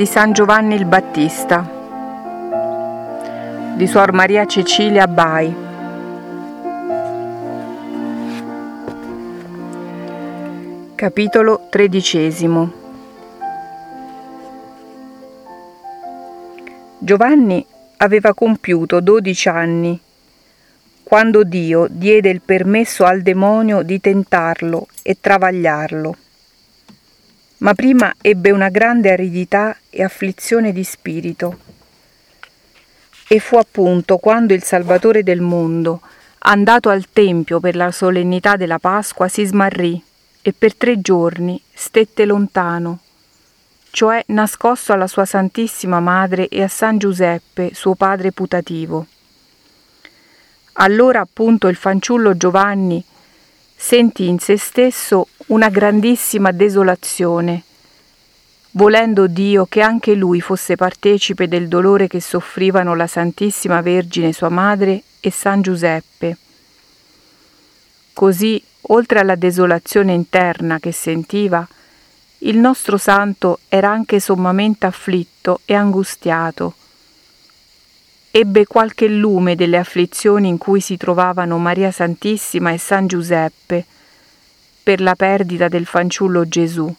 di San Giovanni il Battista di Suor Maria Cecilia Bai. Capitolo tredicesimo. Giovanni aveva compiuto dodici anni quando Dio diede il permesso al demonio di tentarlo e travagliarlo ma prima ebbe una grande aridità e afflizione di spirito. E fu appunto quando il Salvatore del mondo, andato al Tempio per la solennità della Pasqua, si smarrì e per tre giorni stette lontano, cioè nascosto alla sua Santissima Madre e a San Giuseppe, suo padre putativo. Allora appunto il fanciullo Giovanni sentì in se stesso una grandissima desolazione, volendo Dio che anche lui fosse partecipe del dolore che soffrivano la Santissima Vergine sua madre e San Giuseppe. Così, oltre alla desolazione interna che sentiva, il nostro santo era anche sommamente afflitto e angustiato. Ebbe qualche lume delle afflizioni in cui si trovavano Maria Santissima e San Giuseppe, per la perdita del fanciullo Gesù,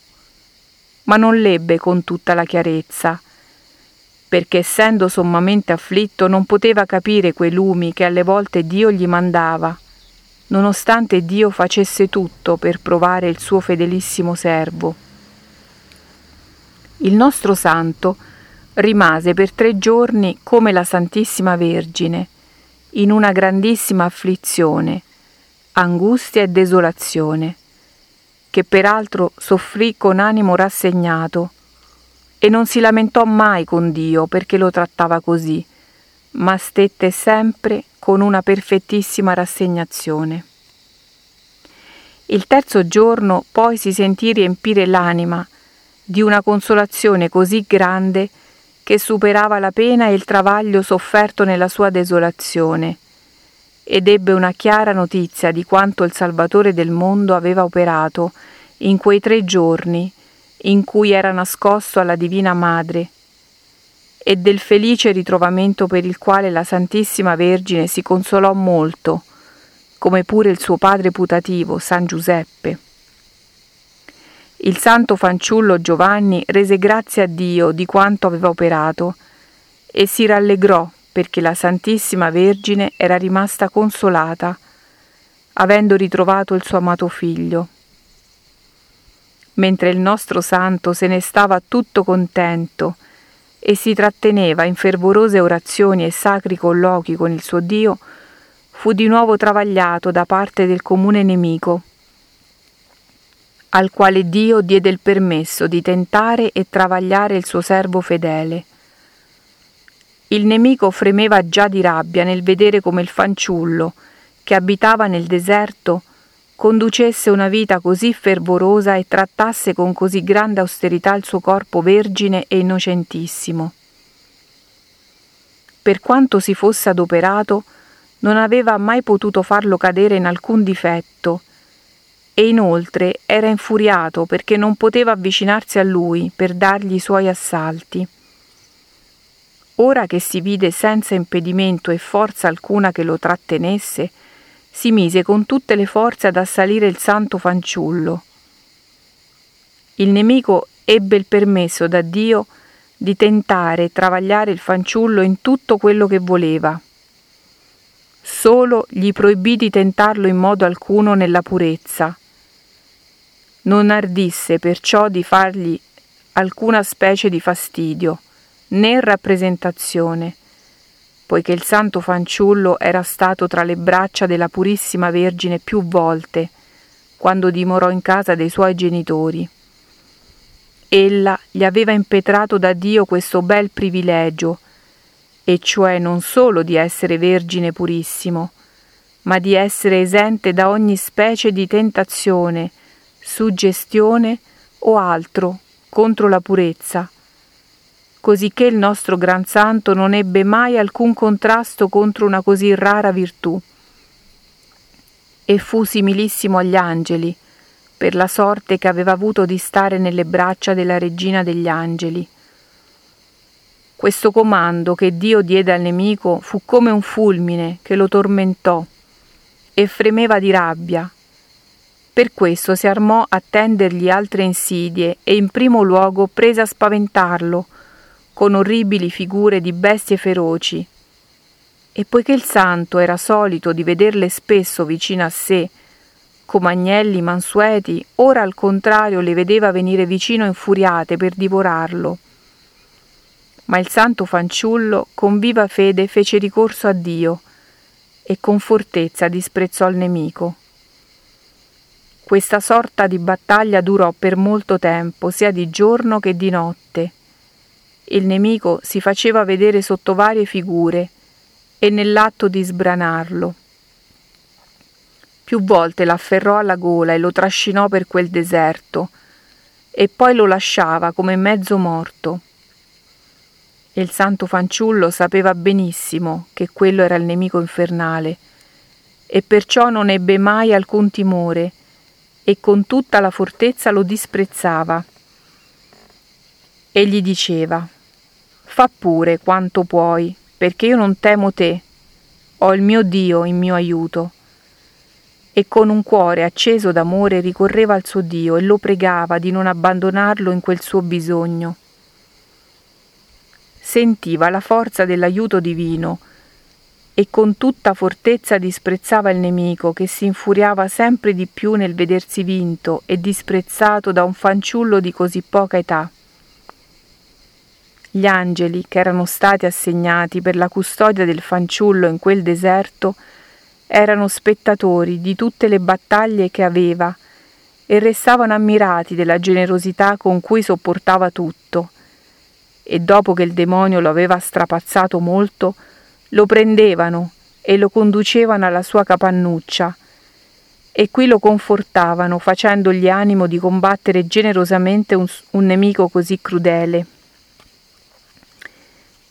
ma non l'ebbe con tutta la chiarezza, perché essendo sommamente afflitto non poteva capire quei lumi che alle volte Dio gli mandava, nonostante Dio facesse tutto per provare il suo fedelissimo servo. Il nostro santo rimase per tre giorni come la Santissima Vergine, in una grandissima afflizione, angustia e desolazione che peraltro soffrì con animo rassegnato e non si lamentò mai con Dio perché lo trattava così, ma stette sempre con una perfettissima rassegnazione. Il terzo giorno poi si sentì riempire l'anima di una consolazione così grande che superava la pena e il travaglio sofferto nella sua desolazione, ed ebbe una chiara notizia di quanto il Salvatore del mondo aveva operato in quei tre giorni in cui era nascosto alla Divina Madre e del felice ritrovamento per il quale la Santissima Vergine si consolò molto, come pure il suo padre putativo, San Giuseppe. Il santo fanciullo Giovanni rese grazie a Dio di quanto aveva operato e si rallegrò perché la Santissima Vergine era rimasta consolata, avendo ritrovato il suo amato figlio. Mentre il nostro santo se ne stava tutto contento e si tratteneva in fervorose orazioni e sacri colloqui con il suo Dio, fu di nuovo travagliato da parte del comune nemico, al quale Dio diede il permesso di tentare e travagliare il suo servo fedele il nemico fremeva già di rabbia nel vedere come il fanciullo, che abitava nel deserto, conducesse una vita così fervorosa e trattasse con così grande austerità il suo corpo vergine e innocentissimo. Per quanto si fosse adoperato, non aveva mai potuto farlo cadere in alcun difetto, e inoltre era infuriato perché non poteva avvicinarsi a lui per dargli i suoi assalti. Ora che si vide senza impedimento e forza alcuna che lo trattenesse, si mise con tutte le forze ad assalire il santo fanciullo. Il nemico ebbe il permesso da Dio di tentare e travagliare il fanciullo in tutto quello che voleva. Solo gli proibì di tentarlo in modo alcuno nella purezza. Non ardisse perciò di fargli alcuna specie di fastidio né rappresentazione, poiché il santo fanciullo era stato tra le braccia della Purissima Vergine più volte, quando dimorò in casa dei suoi genitori. Ella gli aveva impetrato da Dio questo bel privilegio, e cioè non solo di essere vergine purissimo, ma di essere esente da ogni specie di tentazione, suggestione o altro contro la purezza, cosicché il nostro gran santo non ebbe mai alcun contrasto contro una così rara virtù. E fu similissimo agli angeli, per la sorte che aveva avuto di stare nelle braccia della regina degli angeli, Questo comando che Dio diede al nemico fu come un fulmine che lo tormentò e fremeva di rabbia. Per questo si armò a tendergli altre insidie e in primo luogo prese a spaventarlo con orribili figure di bestie feroci. E poiché il santo era solito di vederle spesso vicino a sé, come agnelli mansueti, ora al contrario le vedeva venire vicino infuriate per divorarlo ma il santo fanciullo con viva fede fece ricorso a Dio e con fortezza disprezzò il nemico. Questa sorta di battaglia durò per molto tempo, sia di giorno che di notte. Il nemico si faceva vedere sotto varie figure e nell'atto di sbranarlo. Più volte l'afferrò alla gola e lo trascinò per quel deserto, e poi lo lasciava come mezzo morto il santo fanciullo sapeva benissimo che quello era il nemico infernale, e perciò non ebbe mai alcun timore, e con tutta la fortezza lo disprezzava. E gli diceva, Fa pure quanto puoi, perché io non temo te, ho il mio Dio in mio aiuto. E con un cuore acceso d'amore ricorreva al suo Dio e lo pregava di non abbandonarlo in quel suo bisogno sentiva la forza dell'aiuto divino e con tutta fortezza disprezzava il nemico che si infuriava sempre di più nel vedersi vinto e disprezzato da un fanciullo di così poca età. Gli angeli che erano stati assegnati per la custodia del fanciullo in quel deserto erano spettatori di tutte le battaglie che aveva e restavano ammirati della generosità con cui sopportava tutto e dopo che il demonio lo aveva strapazzato molto, lo prendevano e lo conducevano alla sua capannuccia e qui lo confortavano facendogli animo di combattere generosamente un, un nemico così crudele.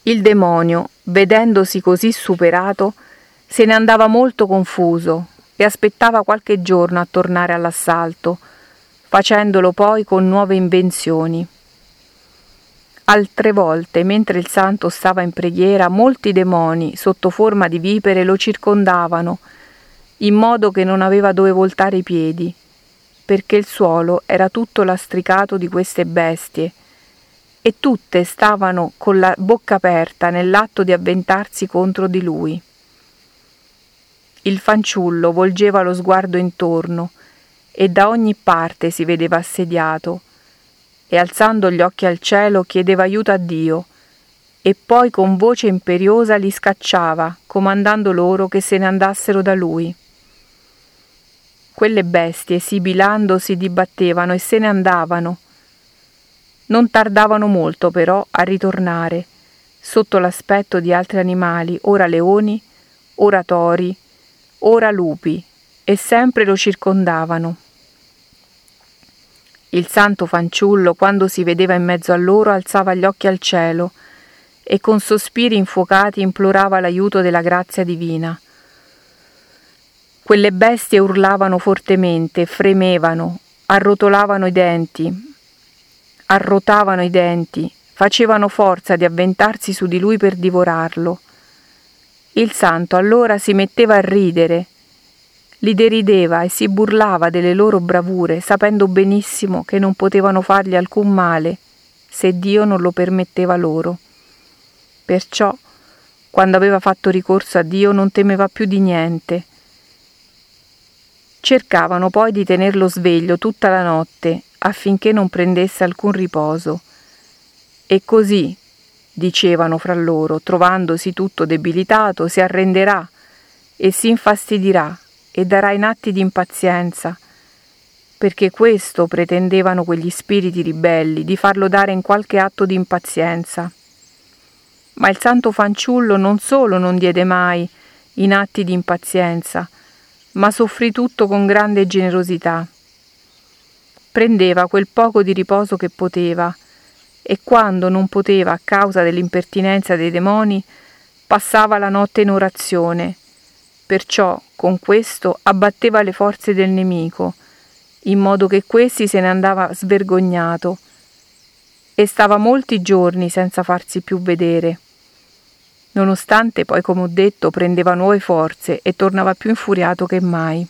Il demonio, vedendosi così superato, se ne andava molto confuso e aspettava qualche giorno a tornare all'assalto, facendolo poi con nuove invenzioni. Altre volte, mentre il santo stava in preghiera, molti demoni, sotto forma di vipere, lo circondavano, in modo che non aveva dove voltare i piedi, perché il suolo era tutto lastricato di queste bestie, e tutte stavano con la bocca aperta nell'atto di avventarsi contro di lui. Il fanciullo volgeva lo sguardo intorno, e da ogni parte si vedeva assediato, e alzando gli occhi al cielo chiedeva aiuto a Dio, e poi con voce imperiosa li scacciava, comandando loro che se ne andassero da lui. Quelle bestie, sibilando, si dibattevano e se ne andavano. Non tardavano molto, però, a ritornare, sotto l'aspetto di altri animali, ora leoni, ora tori, ora lupi, e sempre lo circondavano. Il santo fanciullo, quando si vedeva in mezzo a loro, alzava gli occhi al cielo e con sospiri infuocati implorava l'aiuto della grazia divina. Quelle bestie urlavano fortemente, fremevano, arrotolavano i denti, arrotavano i denti, facevano forza di avventarsi su di lui per divorarlo. Il santo allora si metteva a ridere li derideva e si burlava delle loro bravure, sapendo benissimo che non potevano fargli alcun male se Dio non lo permetteva loro. Perciò, quando aveva fatto ricorso a Dio, non temeva più di niente. Cercavano poi di tenerlo sveglio tutta la notte affinché non prendesse alcun riposo. E così, dicevano fra loro, trovandosi tutto debilitato, si arrenderà e si infastidirà e darà in atti di impazienza, perché questo pretendevano quegli spiriti ribelli, di farlo dare in qualche atto di impazienza. Ma il santo fanciullo non solo non diede mai in atti di impazienza, ma soffrì tutto con grande generosità. Prendeva quel poco di riposo che poteva, e quando non poteva a causa dell'impertinenza dei demoni, passava la notte in orazione, Perciò con questo abbatteva le forze del nemico, in modo che questi se ne andava svergognato e stava molti giorni senza farsi più vedere. Nonostante poi, come ho detto, prendeva nuove forze e tornava più infuriato che mai.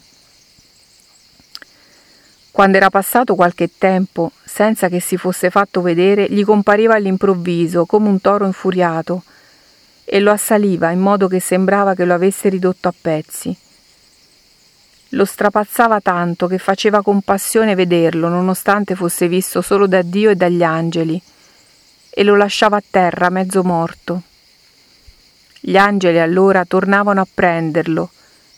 Quando era passato qualche tempo, senza che si fosse fatto vedere, gli compariva all'improvviso come un toro infuriato e lo assaliva in modo che sembrava che lo avesse ridotto a pezzi. Lo strapazzava tanto che faceva compassione vederlo, nonostante fosse visto solo da Dio e dagli angeli, e lo lasciava a terra mezzo morto. Gli angeli allora tornavano a prenderlo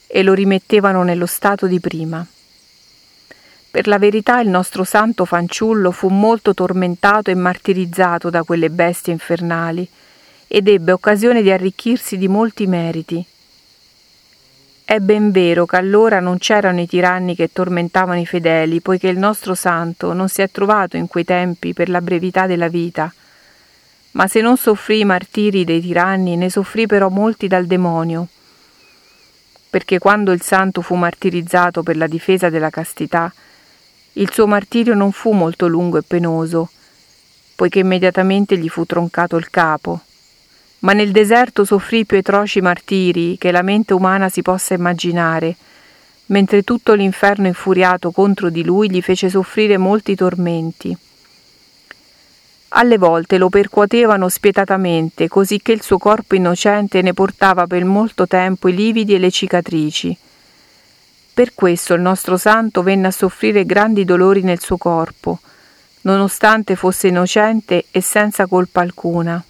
e lo rimettevano nello stato di prima. Per la verità il nostro santo fanciullo fu molto tormentato e martirizzato da quelle bestie infernali ed ebbe occasione di arricchirsi di molti meriti è ben vero che allora non c'erano i tiranni che tormentavano i fedeli, poiché il nostro santo non si è trovato in quei tempi per la brevità della vita. Ma se non soffrì i martiri dei tiranni, ne soffrì però molti dal demonio. Perché quando il santo fu martirizzato per la difesa della castità, il suo martirio non fu molto lungo e penoso, poiché immediatamente gli fu troncato il capo ma nel deserto soffrì più atroci martiri che la mente umana si possa immaginare, mentre tutto l'inferno infuriato contro di lui gli fece soffrire molti tormenti. Alle volte lo percuotevano spietatamente, così che il suo corpo innocente ne portava per molto tempo i lividi e le cicatrici. Per questo il nostro santo venne a soffrire grandi dolori nel suo corpo, nonostante fosse innocente e senza colpa alcuna.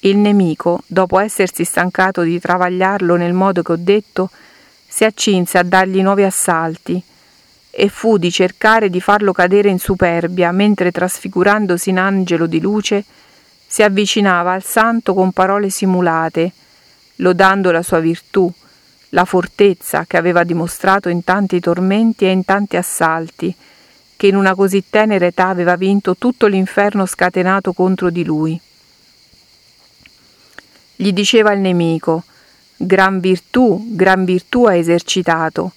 Il nemico, dopo essersi stancato di travagliarlo nel modo che ho detto, si accinse a dargli nuovi assalti e fu di cercare di farlo cadere in superbia, mentre trasfigurandosi in angelo di luce si avvicinava al santo con parole simulate, lodando la sua virtù, la fortezza che aveva dimostrato in tanti tormenti e in tanti assalti, che in una così tenera età aveva vinto tutto l'inferno scatenato contro di lui. Gli diceva il nemico, gran virtù, gran virtù hai esercitato,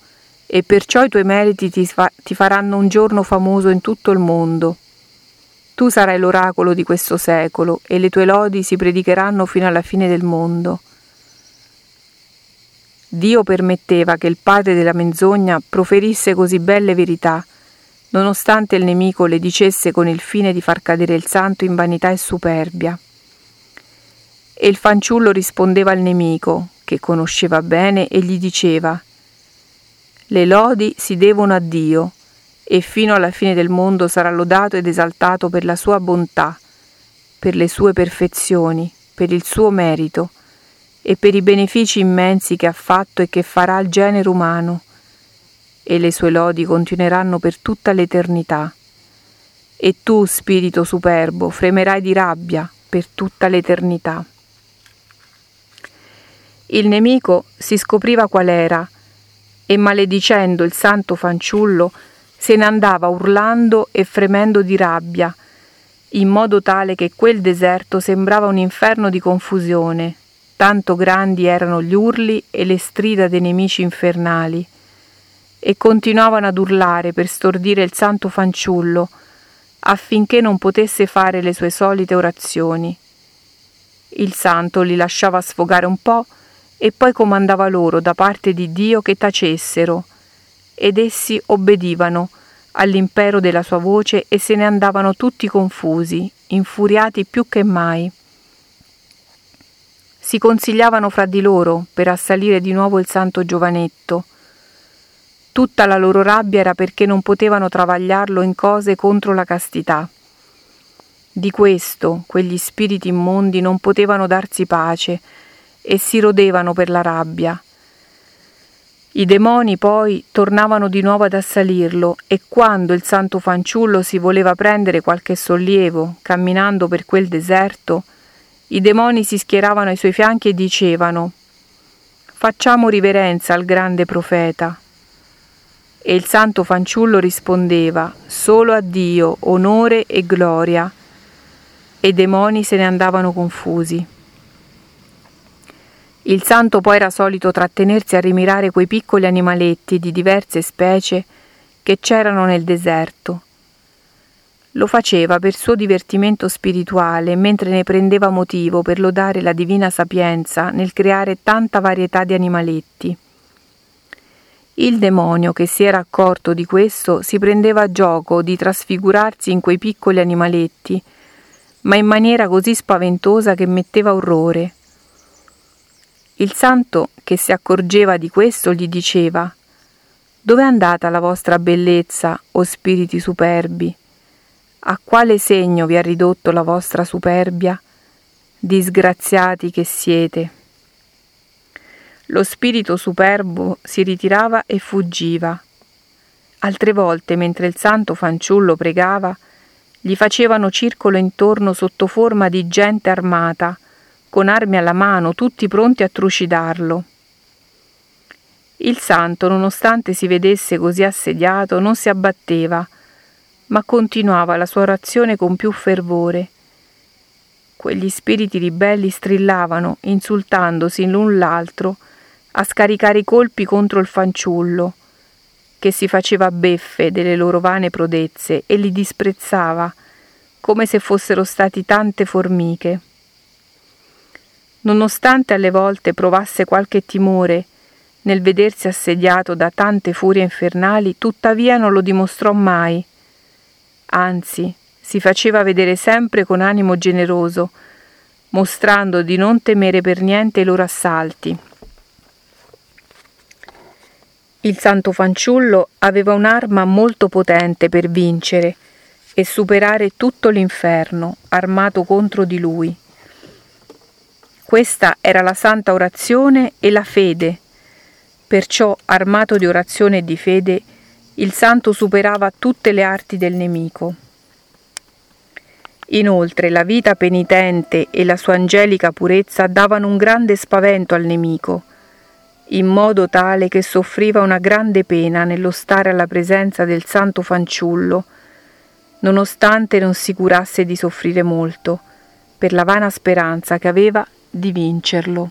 e perciò i tuoi meriti ti, fa- ti faranno un giorno famoso in tutto il mondo. Tu sarai l'oracolo di questo secolo e le tue lodi si predicheranno fino alla fine del mondo. Dio permetteva che il padre della menzogna proferisse così belle verità, nonostante il nemico le dicesse con il fine di far cadere il santo in vanità e superbia e il fanciullo rispondeva al nemico, che conosceva bene, e gli diceva Le lodi si devono a Dio, e fino alla fine del mondo sarà lodato ed esaltato per la sua bontà, per le sue perfezioni, per il suo merito e per i benefici immensi che ha fatto e che farà al genere umano, e le sue lodi continueranno per tutta l'eternità. E tu, spirito superbo, fremerai di rabbia per tutta l'eternità. Il nemico si scopriva qual era e maledicendo il santo fanciullo se ne andava urlando e fremendo di rabbia, in modo tale che quel deserto sembrava un inferno di confusione, tanto grandi erano gli urli e le strida dei nemici infernali, e continuavano ad urlare per stordire il santo fanciullo, affinché non potesse fare le sue solite orazioni. Il santo li lasciava sfogare un po' e poi comandava loro da parte di Dio che tacessero, ed essi obbedivano all'impero della sua voce e se ne andavano tutti confusi, infuriati più che mai. Si consigliavano fra di loro per assalire di nuovo il santo giovanetto. Tutta la loro rabbia era perché non potevano travagliarlo in cose contro la castità. Di questo quegli spiriti immondi non potevano darsi pace, e si rodevano per la rabbia. I demoni poi tornavano di nuovo ad assalirlo e quando il santo fanciullo si voleva prendere qualche sollievo camminando per quel deserto, i demoni si schieravano ai suoi fianchi e dicevano Facciamo riverenza al grande profeta. E il santo fanciullo rispondeva Solo a Dio onore e gloria. E i demoni se ne andavano confusi. Il santo poi era solito trattenersi a rimirare quei piccoli animaletti di diverse specie che c'erano nel deserto. Lo faceva per suo divertimento spirituale, mentre ne prendeva motivo per lodare la divina sapienza nel creare tanta varietà di animaletti. Il demonio, che si era accorto di questo, si prendeva gioco di trasfigurarsi in quei piccoli animaletti, ma in maniera così spaventosa che metteva orrore. Il santo, che si accorgeva di questo, gli diceva Dove è andata la vostra bellezza, o spiriti superbi? A quale segno vi ha ridotto la vostra superbia? Disgraziati che siete. Lo spirito superbo si ritirava e fuggiva. Altre volte, mentre il santo fanciullo pregava, gli facevano circolo intorno sotto forma di gente armata, con armi alla mano, tutti pronti a trucidarlo. Il santo, nonostante si vedesse così assediato, non si abbatteva, ma continuava la sua orazione con più fervore. Quegli spiriti ribelli strillavano, insultandosi l'un l'altro, a scaricare i colpi contro il fanciullo, che si faceva beffe delle loro vane prodezze e li disprezzava, come se fossero stati tante formiche. Nonostante alle volte provasse qualche timore nel vedersi assediato da tante furie infernali, tuttavia non lo dimostrò mai, anzi si faceva vedere sempre con animo generoso, mostrando di non temere per niente i loro assalti. Il santo fanciullo aveva un'arma molto potente per vincere e superare tutto l'inferno armato contro di lui. Questa era la santa orazione e la fede. Perciò, armato di orazione e di fede, il santo superava tutte le arti del nemico. Inoltre la vita penitente e la sua angelica purezza davano un grande spavento al nemico, in modo tale che soffriva una grande pena nello stare alla presenza del santo fanciullo, nonostante non si curasse di soffrire molto, per la vana speranza che aveva di vincerlo.